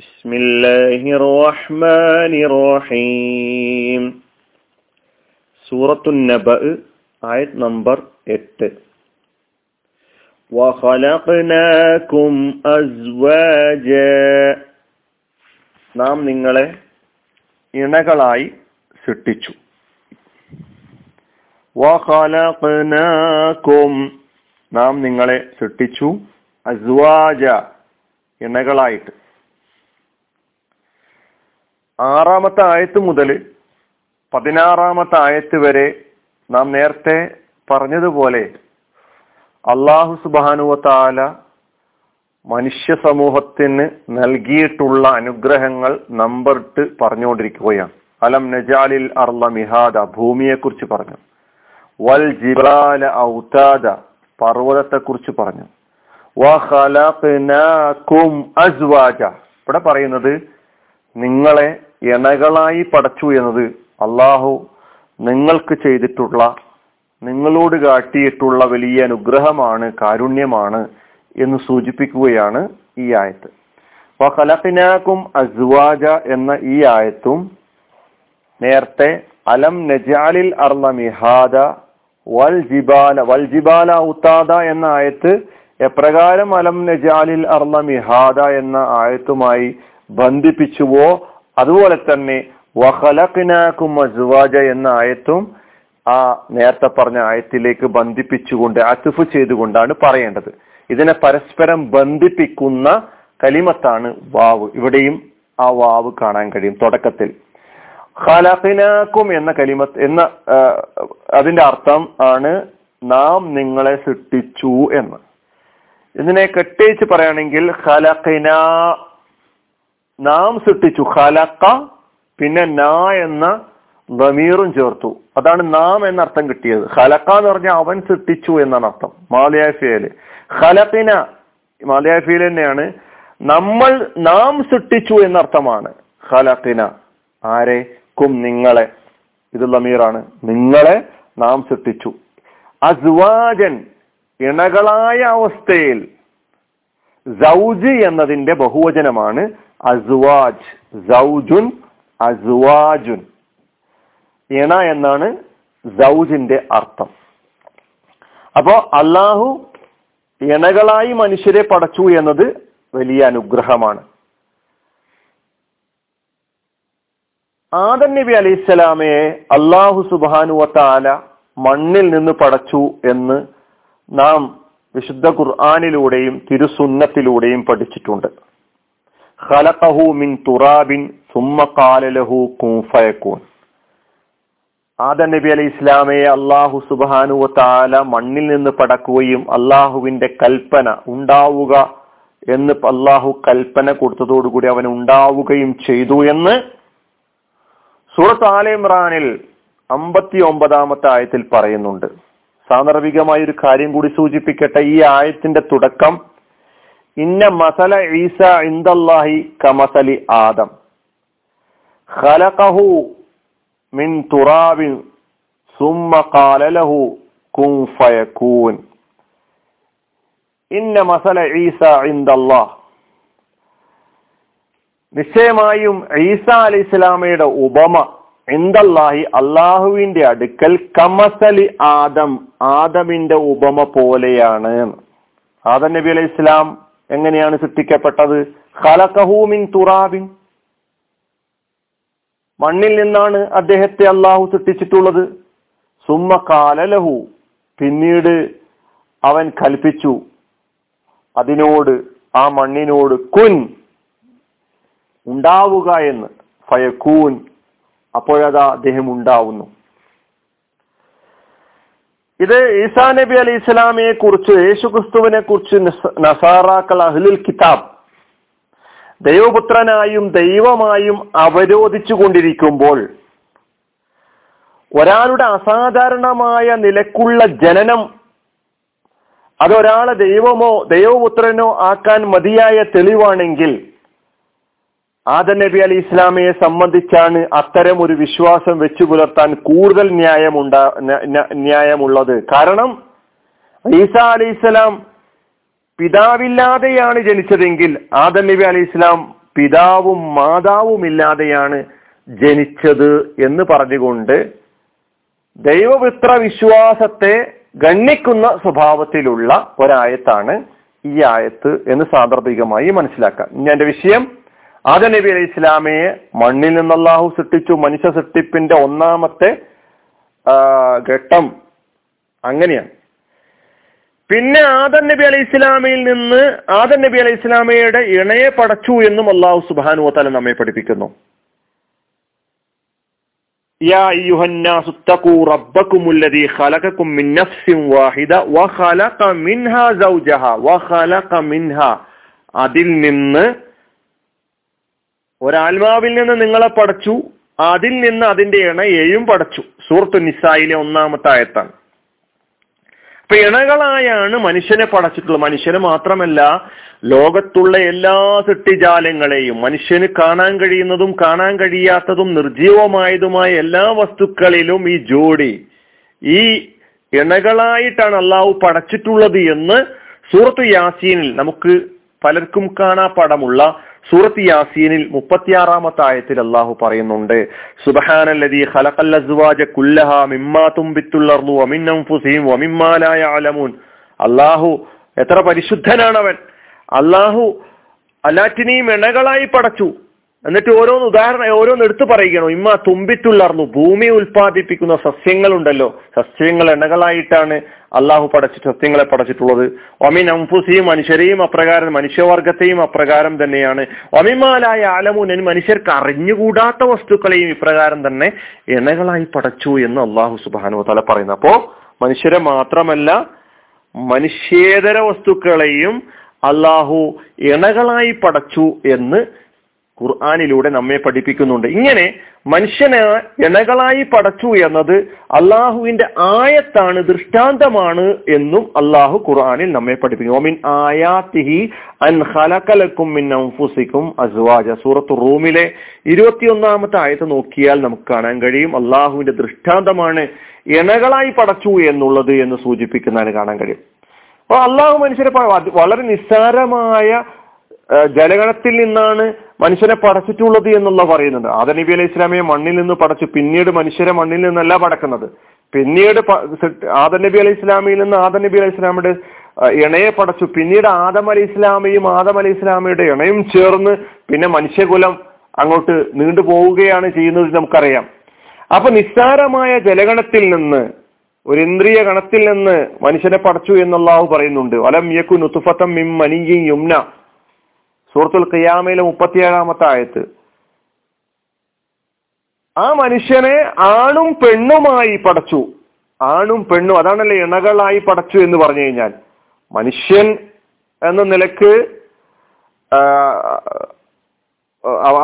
بسم الله الرحمن الرحيم സൂറത്തു നബ ആയത് നമ്പർ എട്ട് وخلقناكم أزواجا നാം നിങ്ങളെ ഇണകളായി സൃഷ്ടിച്ചു വഖലഖനാകും നാം നിങ്ങളെ സൃഷ്ടിച്ചു അസ്വാജ ഇണകളായിട്ട് ആറാമത്തെ ആയത്ത് മുതൽ പതിനാറാമത്തെ ആയത്ത് വരെ നാം നേരത്തെ പറഞ്ഞതുപോലെ അള്ളാഹു സുബാനുവത്താല മനുഷ്യ സമൂഹത്തിന് നൽകിയിട്ടുള്ള അനുഗ്രഹങ്ങൾ നമ്പർ ഇട്ട് പറഞ്ഞുകൊണ്ടിരിക്കുകയാണ്. അലം നജാലിൽ അർല മിഹാദ ഭൂമിയെ കുറിച്ച് പറഞ്ഞു. വൽ ജിബാല ഔതാദ പർവതത്തെ കുറിച്ച് പറഞ്ഞു ഇവിടെ പറയുന്നത് നിങ്ങളെ ഇണകളായി പടച്ചു എന്നത് അള്ളാഹു നിങ്ങൾക്ക് ചെയ്തിട്ടുള്ള നിങ്ങളോട് കാട്ടിയിട്ടുള്ള വലിയ അനുഗ്രഹമാണ് കാരുണ്യമാണ് എന്ന് സൂചിപ്പിക്കുകയാണ് ഈ ആയത്ത്. വഖലഖനാകും അസ്വാജ എന്ന ഈ ആയത്തും നേരത്തെ അലം നജാലിൽ അർല മിഹാദ വൽ ജിബാല വൽ ജിബാല ഉത്താദ എന്ന ആയത്ത് എപ്രകാരം അലം നജാലിൽ അർല മിഹാദ എന്ന ആയത്തുമായി ബന്ധിപ്പിച്ചുവോ അതുപോലെ തന്നെ വഹലഖിനാക്കും എന്ന ആയത്തും ആ നേരത്തെ പറഞ്ഞ ആയത്തിലേക്ക് ബന്ധിപ്പിച്ചുകൊണ്ട് അസുഫ് ചെയ്തുകൊണ്ടാണ് പറയേണ്ടത്. ഇതിനെ പരസ്പരം ബന്ധിപ്പിക്കുന്ന കലിമത്താണ് വാവ്. ഇവിടെയും ആ വാവ് കാണാൻ കഴിയും തുടക്കത്തിൽ. ഖലഖിനാക്കും എന്ന കലിമത്ത് എന്ന അതിന്റെ അർത്ഥം ആണ് നാം നിങ്ങളെ സൃഷ്ടിച്ചു എന്ന്. ഇതിനെ കെട്ടിച്ച് പറയുകയാണെങ്കിൽ ഖലഖിന നാം സൃഷ്ടിച്ചു ഖലക്ക പിന്നെ നാ എന്ന ദമീറും ചേർത്തു. അതാണ് നാം എന്ന അർത്ഥം കിട്ടിയത്. ഖലക്ക എന്ന് പറഞ്ഞാൽ അവൻ സൃഷ്ടിച്ചു എന്നാണ് അർത്ഥം. മാലയാഫിയയിൽ ഖലഖിന മാലയാഫിയിൽ തന്നെയാണ്. നമ്മൾ നാം സൃഷ്ടിച്ചു എന്നർത്ഥമാണ് ഖലഖിന. ആരെ? കും നിങ്ങളെ. ഇത് ലമീറാണ് നിങ്ങളെ നാം സൃഷ്ടിച്ചു. അസ്വാജൻ ഇണകളായ അവസ്ഥയിൽ സൗജ് എന്നതിന്റെ ബഹുവചനമാണ് അസ്വാജ് സൗജുൻ അസുവാജുൻ. ഇണ എന്നാണ് സൗജിന്റെ അർത്ഥം. അപ്പോ അള്ളാഹു ഇണകളായി മനുഷ്യരെ പടച്ചു എന്നത് വലിയ അനുഗ്രഹമാണ്. ആദം നബി അലൈഹിസ്സലാമയെ അള്ളാഹു സുബാനുവത്താല മണ്ണിൽ നിന്ന് പടച്ചു എന്ന് നാം വിശുദ്ധ ഖുർആാനിലൂടെയും തിരുസുന്നത്തിലൂടെയും പഠിച്ചിട്ടുണ്ട്. ഖലഖഹു മിൻ തുറാബിൻ സുമ്മ ആദൻ നബി അലി ഇസ്ലാമയെ അള്ളാഹു സുബാനുവ താല മണ്ണിൽ നിന്ന് പടക്കുകയും അള്ളാഹുവിന്റെ കൽപ്പന ഉണ്ടാവുക എന്ന് അള്ളാഹു കൽപ്പന കൊടുത്തതോടുകൂടി അവൻ ഉണ്ടാവുകയും ചെയ്തു എന്ന് സൂറത്ത് ആല ഇമ്രാനിൽ അമ്പത്തി ഒമ്പതാമത്തെ ആയത്തിൽ പറയുന്നുണ്ട്. സാന്ദർഭികമായ ഒരു കാര്യം കൂടി സൂചിപ്പിക്കട്ടെ ഈ ആയത്തിന്റെ തുടക്കം ഇന്ന മസല ഈസ ഇന്ദല്ലാഹി കമസലി ആദം. ഖലഖഹു മിൻ തുറാബിൻ സുമ്മ ഖാല ലഹു കുൻ ഫയകൂൻ ഇന്ന മസല ഈസ ഇന്ദല്ലാഹ് നിശ്ചയമായും ഈസ അലി ഇസ്ലാമയുടെ ഉപമ എന്തല്ലാഹി അള്ളാഹുവിന്റെ അടുക്കൽ കമസലി ആദം ആദമിന്റെ ഉപമ പോലെയാണ്. ആദം നബി അലൈഹി ഇസ്ലാം എങ്ങനെയാണ് സൃഷ്ടിക്കപ്പെട്ടത്? ഖലഖഹൂമിൻ തുറാബിൻ. മണ്ണിൽ നിന്നാണ് അദ്ദേഹത്തെ അള്ളാഹു സൃഷ്ടിച്ചിട്ടുള്ളത്. സുമ്മ കാലലഹു പിന്നീട് അവൻ കൽപ്പിച്ചു. അതിനോട് ആ മണ്ണിനോട് കുൻ. ഉണ്ടാവുക എന്ന്. ഫയക്കൂൻ അപ്പോഴതാ അദ്ദേഹം ഉണ്ടാവുന്നു. ഇത് ഈസാ നബി അലി ഇസ്ലാമിയെ കുറിച്ച് യേശുക്രിസ്തുവിനെ കുറിച്ച് നസാറാക്കൾ അഹ്ലുൽ കിതാബ്. ദൈവപുത്രനായും ദൈവമായും അവരോധിച്ചു കൊണ്ടിരിക്കുമ്പോൾ ഒരാളുടെ അസാധാരണമായ നിലക്കുള്ള ജനനം അതൊരാളെ ദൈവമോ ദൈവപുത്രനോ ആക്കാൻ മതിയായ തെളിവാണെങ്കിൽ ആദ നബി അലി ഇസ്ലാമിയെ സംബന്ധിച്ചാണ് അത്തരം ഒരു വിശ്വാസം വെച്ചു പുലർത്താൻ കൂടുതൽ ന്യായമുണ്ടാ ന്യായമുള്ളത്. കാരണം ഈസ അലി ഇസ്ലാം പിതാവില്ലാതെയാണ് ജനിച്ചതെങ്കിൽ ആദം നബി അലി ഇസ്ലാം പിതാവും മാതാവും ഇല്ലാതെയാണ് ജനിച്ചത് എന്ന് പറഞ്ഞുകൊണ്ട് ദൈവപുത്ര വിശ്വാസത്തെ ഗണ്ണിക്കുന്ന സ്വഭാവത്തിലുള്ള ഒരായത്താണ് ഈ ആയത്ത് എന്ന് സാന്ദർഭികമായി മനസ്സിലാക്കാം. ഇനി എന്റെ വിഷയം ആദ്യ നബി അലൈഹി ഇസ്ലാമയെ മണ്ണിൽ നിന്ന് അള്ളാഹു സൃഷ്ടിച്ചു മനുഷ്യ സൃഷ്ടിപ്പിന്റെ ഒന്നാമത്തെ ഘട്ടം അങ്ങനെയാണ്. പിന്നെ ആദൻ നബി അലൈഹി ഇസ്ലാമയിൽ നിന്ന് ആദൻ നബി അലൈഹി ഇസ്ലാമയുടെ ഇണയെ പടച്ചു എന്നും അള്ളാഹു സുബാനു തല നമ്മെ പഠിപ്പിക്കുന്നു. അതിൽ നിന്ന് ഒരാത്മാവിൽ നിന്ന് നിങ്ങളെ പടച്ചു അതിൽ നിന്ന് അതിന്റെ ഇണയെയും പടച്ചു. സൂറത്തു നിസായിലെ ഒന്നാമത്തെ ആയത്താണ്. അപ്പൊ ഇണകളായാണ് മനുഷ്യനെ പടച്ചിട്ടുള്ളത്. മനുഷ്യനെ മാത്രമല്ല ലോകത്തുള്ള എല്ലാ സൃഷ്ടിജാലങ്ങളെയും മനുഷ്യന് കാണാൻ കഴിയുന്നതും കാണാൻ കഴിയാത്തതും നിർജീവമായതുമായ എല്ലാ വസ്തുക്കളിലും ഈ ജോഡി ഈ ഇണകളായിട്ടാണ് അള്ളാഹു പടച്ചിട്ടുള്ളത് എന്ന് സൂറത്ത് യാസീനിൽ നമുക്ക് പലർക്കും കാണാ പടമുള്ള സൂറത്ത് യാസീനിൽ മുപ്പത്തിയാറാമത്തെ ആയത്തിൽ അള്ളാഹു പറയുന്നുണ്ട് ഖലഖൽ അസ്വാജ വമിൻ വമിമ്മാ ലാ യഅലമൂൻ. അള്ളാഹു എത്ര പരിശുദ്ധനാണ് അവൻ അള്ളാഹു അല്ലാറ്റിനെയും എണകളായി പടച്ചു. എന്നിട്ട് ഓരോന്ന് ഉദാഹരണം ഓരോന്ന് എടുത്തു പറയുകയാണോ. ഇമ്മ തുമ്പിത്തുള്ളർന്നു ഭൂമി ഉൽപ്പാദിപ്പിക്കുന്ന സസ്യങ്ങളുണ്ടല്ലോ. സസ്യങ്ങൾ എണ്ണകളായിട്ടാണ് അള്ളാഹു പടച്ചിട്ട് സത്യങ്ങളെ പടച്ചിട്ടുള്ളത്. ഒമിൻ അംഫുസിയും മനുഷ്യരെയും അപ്രകാരം മനുഷ്യവർഗത്തെയും അപ്രകാരം തന്നെയാണ്. ഒമിമാലായ ആലമുനൻ മനുഷ്യർക്ക് അറിഞ്ഞുകൂടാത്ത വസ്തുക്കളെയും ഇപ്രകാരം തന്നെ ഇണകളായി പടച്ചു എന്ന് അള്ളാഹു സുബാനു തല പറയുന്നു. അപ്പോ മനുഷ്യരെ മാത്രമല്ല മനുഷ്യേതര വസ്തുക്കളെയും അള്ളാഹു ഇണകളായി പടച്ചു എന്ന് ഖുർആാനിലൂടെ നമ്മെ പഠിപ്പിക്കുന്നുണ്ട്. ഇങ്ങനെ മനുഷ്യനെ ഇണകളായി പടച്ചു എന്നത് അള്ളാഹുവിന്റെ ആയത്താണ് ദൃഷ്ടാന്തമാണ് എന്നും അള്ളാഹു ഖുർആാനിൽ നമ്മെ പഠിപ്പിക്കുന്നു. ഓമിൻ ആയാത്തിഹി അൻ മിൻ അസ്വാജ. സൂറത്ത് റൂമിലെ ഇരുപത്തിയൊന്നാമത്തെ ആയത്ത് നോക്കിയാൽ നമുക്ക് കാണാൻ കഴിയും. അള്ളാഹുവിന്റെ ദൃഷ്ടാന്തമാണ് ഇണകളായി പടച്ചു എന്നുള്ളത് എന്ന് സൂചിപ്പിക്കുന്നതിന് കാണാൻ കഴിയും. അപ്പൊ അള്ളാഹു മനുഷ്യരെ വളരെ നിസ്സാരമായ ജലഗണത്തിൽ നിന്നാണ് മനുഷ്യനെ പടച്ചിട്ടുള്ളത് എന്നുള്ള പറയുന്നുണ്ട് ആദനബി അലൈഹി ഇസ്ലാമിയെ മണ്ണിൽ നിന്ന് പടച്ചു പിന്നീട് മനുഷ്യരെ മണ്ണിൽ നിന്നല്ല പടക്കുന്നത്. പിന്നീട് ആദനബി അലൈഹി ഇസ്ലാമിയിൽ നിന്ന് ആദനബി അലൈഹി ഇസ്ലാമിയുടെ ഇണയെ പടച്ചു. പിന്നീട് ആദം അലൈഹി ഇസ്ലാമിയും ആദം അലൈഹി ഇസ്ലാമിയുടെ ഇണയും ചേർന്ന് പിന്നെ മനുഷ്യകുലം അങ്ങോട്ട് നീണ്ടു പോവുകയാണ് ചെയ്യുന്നത് നമുക്കറിയാം. അപ്പൊ നിസ്സാരമായ ജലഗണത്തിൽ നിന്ന് ഒരു ഇന്ദ്രിയ ഗണത്തിൽ നിന്ന് മനുഷ്യനെ പടച്ചു എന്നുള്ള പറയുന്നുണ്ട്. അലം യക്കു നുത്തുഫത്തം മിം മനിയും യുംന. സൂറത്തുൽ ഖിയാമയിലെ മുപ്പത്തിയേഴാമത്തെ ആയത്ത്. ആ മനുഷ്യനെ ആണും പെണ്ണുമായി പടച്ചു. ആണും പെണ്ണും അതാണല്ലേ ഇണകളായി പടച്ചു എന്ന് പറഞ്ഞു കഴിഞ്ഞാൽ. മനുഷ്യൻ എന്ന നിലയ്ക്ക്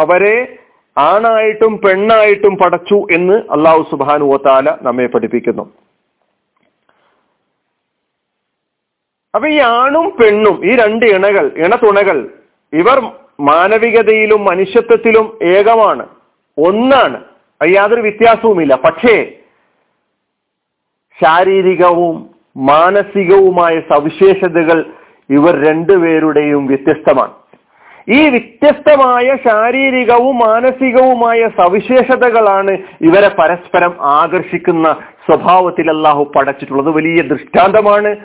അവരെ ആണായിട്ടും പെണ്ണായിട്ടും പടച്ചു എന്ന് അള്ളാഹു സുബാനു ഓത്താല നമ്മെ പഠിപ്പിക്കുന്നു. അപ്പൊ ഈ ആണും പെണ്ണും ഈ രണ്ട് ഇണകൾ ഇണതുണകൾ ഇവർ മാനവികതയിലും മനുഷ്യത്വത്തിലും ഏകമാണ്. ഒന്നാണ്. യാതൊരു വ്യത്യാസവുമില്ല. പക്ഷേ ശാരീരികവും മാനസികവുമായ സവിശേഷതകൾ ഇവർ രണ്ടുപേരുടെയും വ്യത്യസ്തമാണ്. ഈ വ്യത്യസ്തമായ ശാരീരികവും മാനസികവുമായ സവിശേഷതകളാണ് ഇവരെ പരസ്പരം ആകർഷിക്കുന്ന സ്വഭാവത്തിൽ അള്ളാഹു പടച്ചിട്ടുള്ളത്. വലിയ ദൃഷ്ടാന്തമാണ്.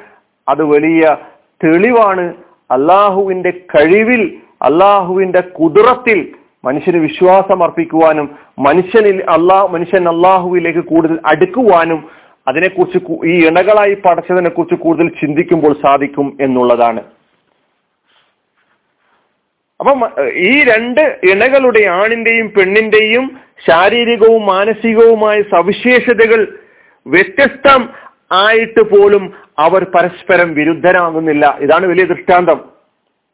അത് വലിയ തെളിവാണ്. അള്ളാഹുവിന്റെ കഴിവിൽ അള്ളാഹുവിന്റെ കുതിറത്തിൽ മനുഷ്യന് വിശ്വാസം അർപ്പിക്കുവാനും മനുഷ്യനിൽ അള്ളാഹ് മനുഷ്യൻ അള്ളാഹുവിലേക്ക് കൂടുതൽ അടുക്കുവാനും അതിനെക്കുറിച്ച് ഈ ഇണകളായി പടച്ചതിനെ കുറിച്ച് കൂടുതൽ ചിന്തിക്കുമ്പോൾ സാധിക്കും എന്നുള്ളതാണ്. അപ്പം ഈ രണ്ട് ഇണകളുടെ ആണിന്റെയും പെണ്ണിന്റെയും ശാരീരികവും മാനസികവുമായ സവിശേഷതകൾ വ്യത്യസ്തം ആയിട്ട് പോലും അവർ പരസ്പരം വിരുദ്ധരാകുന്നില്ല. ഇതാണ് വലിയ ദൃഷ്ടാന്തം.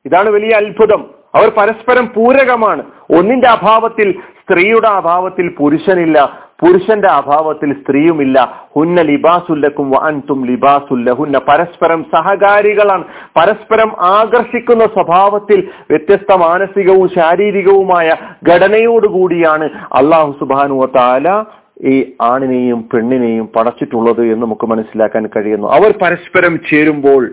ഇതാണ് വലിയ അത്ഭുതം. അവർ പരസ്പരം പൂരകമാണ്. ഒന്നിന്റെ അഭാവത്തിൽ സ്ത്രീയുടെ അഭാവത്തിൽ പുരുഷനില്ല. പുരുഷന്റെ അഭാവത്തിൽ സ്ത്രീയുമില്ല. ഹുന്ന ലിബാസുല്ലക്കും അൻതും ലിബാസുല്ല ഹുന്ന പരസ്പരം സഹകാരികളാണ്. പരസ്പരം ആകർഷിക്കുന്ന സ്വഭാവത്തിൽ വ്യത്യസ്ത മാനസികവും ശാരീരികവുമായ ഘടനയോടുകൂടിയാണ് അള്ളാഹു സുബാനുവ താല ഈ ആണിനെയും പെണ്ണിനെയും പടച്ചിട്ടുള്ളത് എന്ന് നമുക്ക് മനസ്സിലാക്കാൻ കഴിയുന്നു. അവർ പരസ്പരം ചേരുമ്പോൾ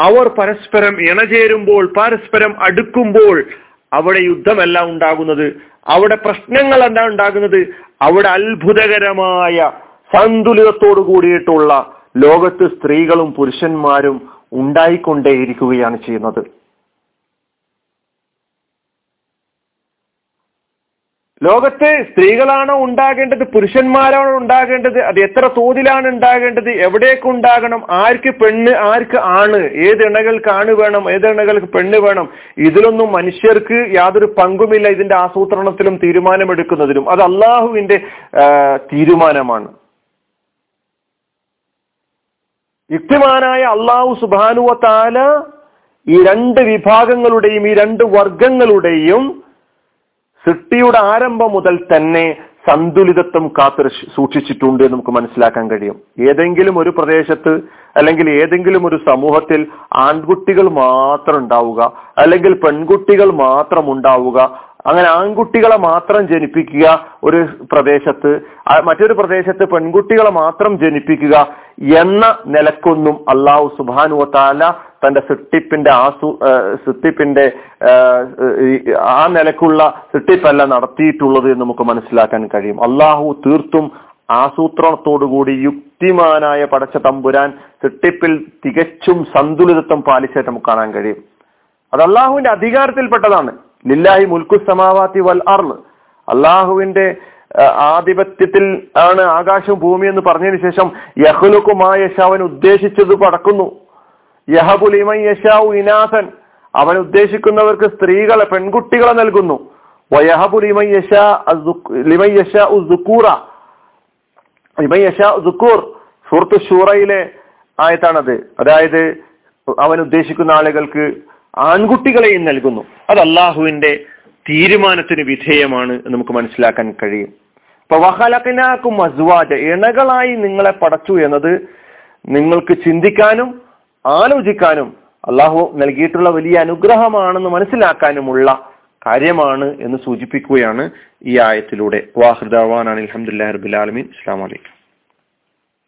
അവർ പരസ്പരം ഇണചേരുമ്പോൾ പരസ്പരം അടുക്കുമ്പോൾ അവിടെ യുദ്ധമല്ല ഉണ്ടാകുന്നത്. അവിടെ പ്രശ്നങ്ങളല്ല ഉണ്ടാകുന്നത്. അവിടെ അത്ഭുതകരമായ സന്തുലിതത്തോടു കൂടിയിട്ടുള്ള ലോകത്ത് സ്ത്രീകളും പുരുഷന്മാരും ഉണ്ടായിക്കൊണ്ടേയിരിക്കുകയാണ് ചെയ്യുന്നത്. ലോകത്ത് സ്ത്രീകളാണോ ഉണ്ടാകേണ്ടത്? പുരുഷന്മാരാണോ ഉണ്ടാകേണ്ടത്? അത് എത്ര തോതിലാണ് ഉണ്ടാകേണ്ടത്? എവിടേക്ക് ഉണ്ടാകണം? ആർക്ക് പെണ്ണ് ആർക്ക് ആണ്? ഏത് ഇണകൾക്ക് ആണ് വേണം? ഏത് ഇണകൾക്ക് പെണ്ണ് വേണം? ഇതിലൊന്നും മനുഷ്യർക്ക് യാതൊരു പങ്കുമില്ല ഇതിന്റെ ആസൂത്രണത്തിലും തീരുമാനമെടുക്കുന്നതിലും. അത് അള്ളാഹുവിന്റെ തീരുമാനമാണ്. യുക്തിമാനായ അള്ളാഹു സുബാനുവ താല ഈ രണ്ട് വിഭാഗങ്ങളുടെയും ഈ രണ്ട് വർഗങ്ങളുടെയും സൃഷ്ടിയുടെ ആരംഭം മുതൽ തന്നെ സന്തുലിതത്വം കാത്തു സൂക്ഷിച്ചിട്ടുണ്ട് എന്ന് നമുക്ക് മനസ്സിലാക്കാൻ കഴിയും. ഏതെങ്കിലും ഒരു പ്രദേശത്ത് അല്ലെങ്കിൽ ഏതെങ്കിലും ഒരു സമൂഹത്തിൽ ആൺകുട്ടികൾ മാത്രം ഉണ്ടാവുക അല്ലെങ്കിൽ പെൺകുട്ടികൾ മാത്രം ഉണ്ടാവുക അങ്ങനെ ആൺകുട്ടികളെ മാത്രം ജനിപ്പിക്കുക ഒരു പ്രദേശത്ത് മറ്റൊരു പ്രദേശത്ത് പെൺകുട്ടികളെ മാത്രം ജനിപ്പിക്കുക എന്ന നിലക്കൊന്നും അള്ളാഹു സുബാനുവത്താല താല തന്റെ സൃഷ്ടിപ്പിന്റെ ആസൂ സൃഷ്ടിപ്പിന്റെ ആ നിലക്കുള്ള സൃഷ്ടിപ്പല്ല നടത്തിയിട്ടുള്ളത് എന്ന് നമുക്ക് മനസ്സിലാക്കാൻ കഴിയും. അള്ളാഹു തീർത്തും ആസൂത്രണത്തോടുകൂടി യുക്തിമാനായ പടച്ച തമ്പുരാൻ സൃഷ്ടിപ്പിൽ തികച്ചും സന്തുലിതത്വം പാലിച്ചായിട്ട് നമുക്ക് കാണാൻ കഴിയും. അത് അള്ളാഹുവിന്റെ അധികാരത്തിൽപ്പെട്ടതാണ്. ലില്ലാഹി മുൽക്കു സമാവാത്തി വൽ അർന്ന് അള്ളാഹുവിന്റെ ആധിപത്യത്തിൽ ആണ് ആകാശവും ഭൂമി എന്ന് പറഞ്ഞതിന് ശേഷം യഹ്ലുക്കുമായ യശാവൻ ഉദ്ദേശിച്ചത് പടക്കുന്നു. യഹബുലിമൻ ഇനാഥൻ അവൻ ഉദ്ദേശിക്കുന്നവർക്ക് സ്ത്രീകളെ പെൺകുട്ടികളെ നൽകുന്നു. വയഹബുലിമൻ ഷൂറയിലെ ആയത്താണത്. അതായത് അവൻ ഉദ്ദേശിക്കുന്ന ആളുകൾക്ക് ആൺകുട്ടികളെയും നൽകുന്നു. അത് അള്ളാഹുവിന്റെ തീരുമാനത്തിന് വിധേയമാണ് നമുക്ക് മനസ്സിലാക്കാൻ കഴിയും. അപ്പൊ വഹലക്കിനാക്കും അസ്വാജ. ഇണകളായി നിങ്ങളെ പടച്ചു എന്നത് നിങ്ങൾക്ക് ചിന്തിക്കാനും ആലോചിക്കാനും അള്ളാഹു നൽകിയിട്ടുള്ള വലിയ അനുഗ്രഹമാണെന്ന് മനസ്സിലാക്കാനുമുള്ള കാര്യമാണ് എന്ന് സൂചിപ്പിക്കുകയാണ് ഈ ആയത്തിലൂടെ. വാഹൃദാൻ അലഹമുല്ലാ റബുലാലമീൻ അസ്സാം വലൈക്കും